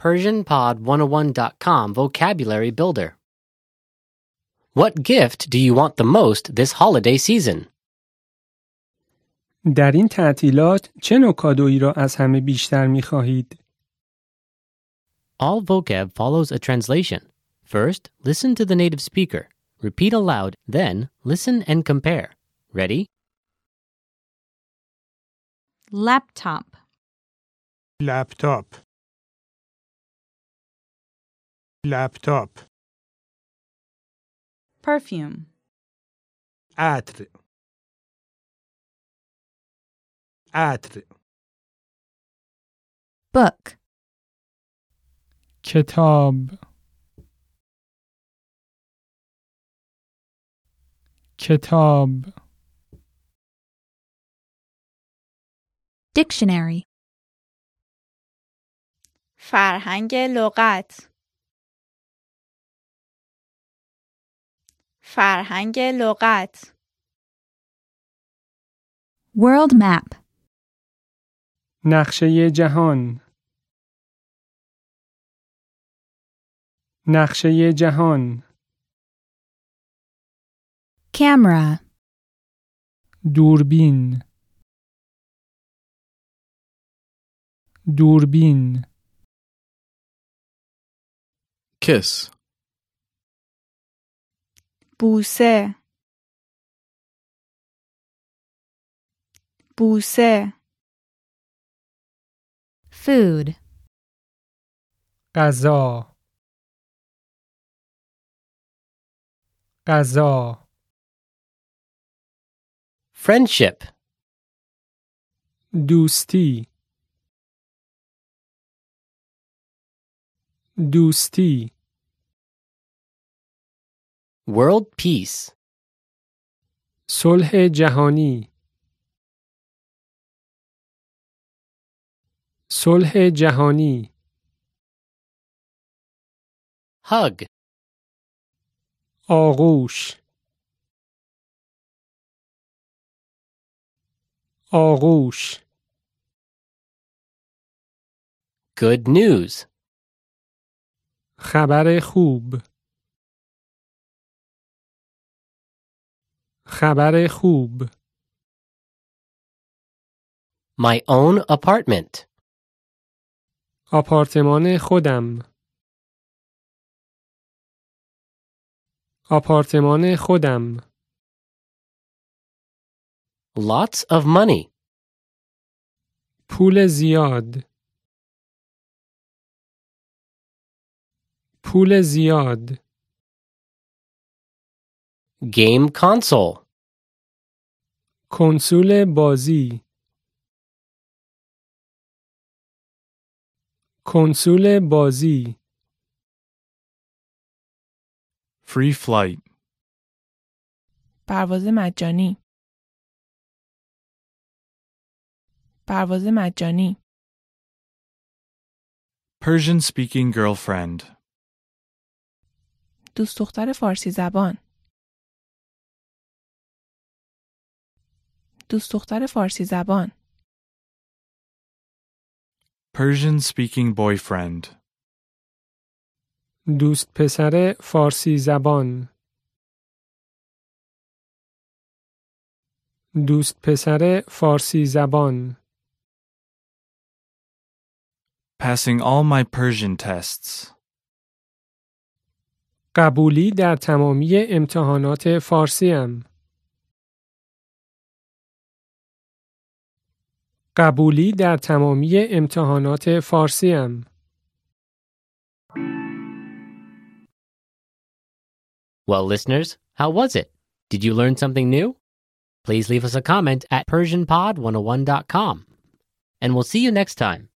PersianPod101.com Vocabulary Builder. What gift do you want the most this holiday season? در این تعطیلات چه نوع کادویی را از همه بیشتر می خواهید؟ All vocab follows a translation. First, listen to the native speaker. Repeat aloud, then, listen and compare. Ready? laptop, لپتاپ لپتاپ. perfume, عطر. عطر. book, کتاب. کتاب. dictionary, فرهنگ لغت. فرهنگ لغت. World map, نقشه جهان. نقشه جهان. Camera, دوربین. دوربین. Kiss, بوسه بوسه food, غذا غذا Friendship. دوستی دوستی World peace. صلح جهانی صلح جهانی Hug. آغوش آغوش Good news. خبر خوب خبر خوب. My own apartment. آپارتمان خودم. آپارتمان خودم. Lots of money. پول زیاد. پول زیاد. Game console. کنسول بازی. کنسول بازی. Free flight, پرواز مجانی. پرواز مجانی. Persian speaking girlfriend, دوست دختر فارسی زبان. دوست دختر فارسی زبان. Persian speaking boyfriend, دوست پسر فارسی زبان. دوست پسر فارسی زبان. Passing all my Persian tests, قبولی در تمامی امتحانات فارسیم. قبولی در تمامی امتحانات فارسیم Well, listeners, how was it? Did you learn something new? Please leave us a comment at PersianPod101.com. And we'll see you next time.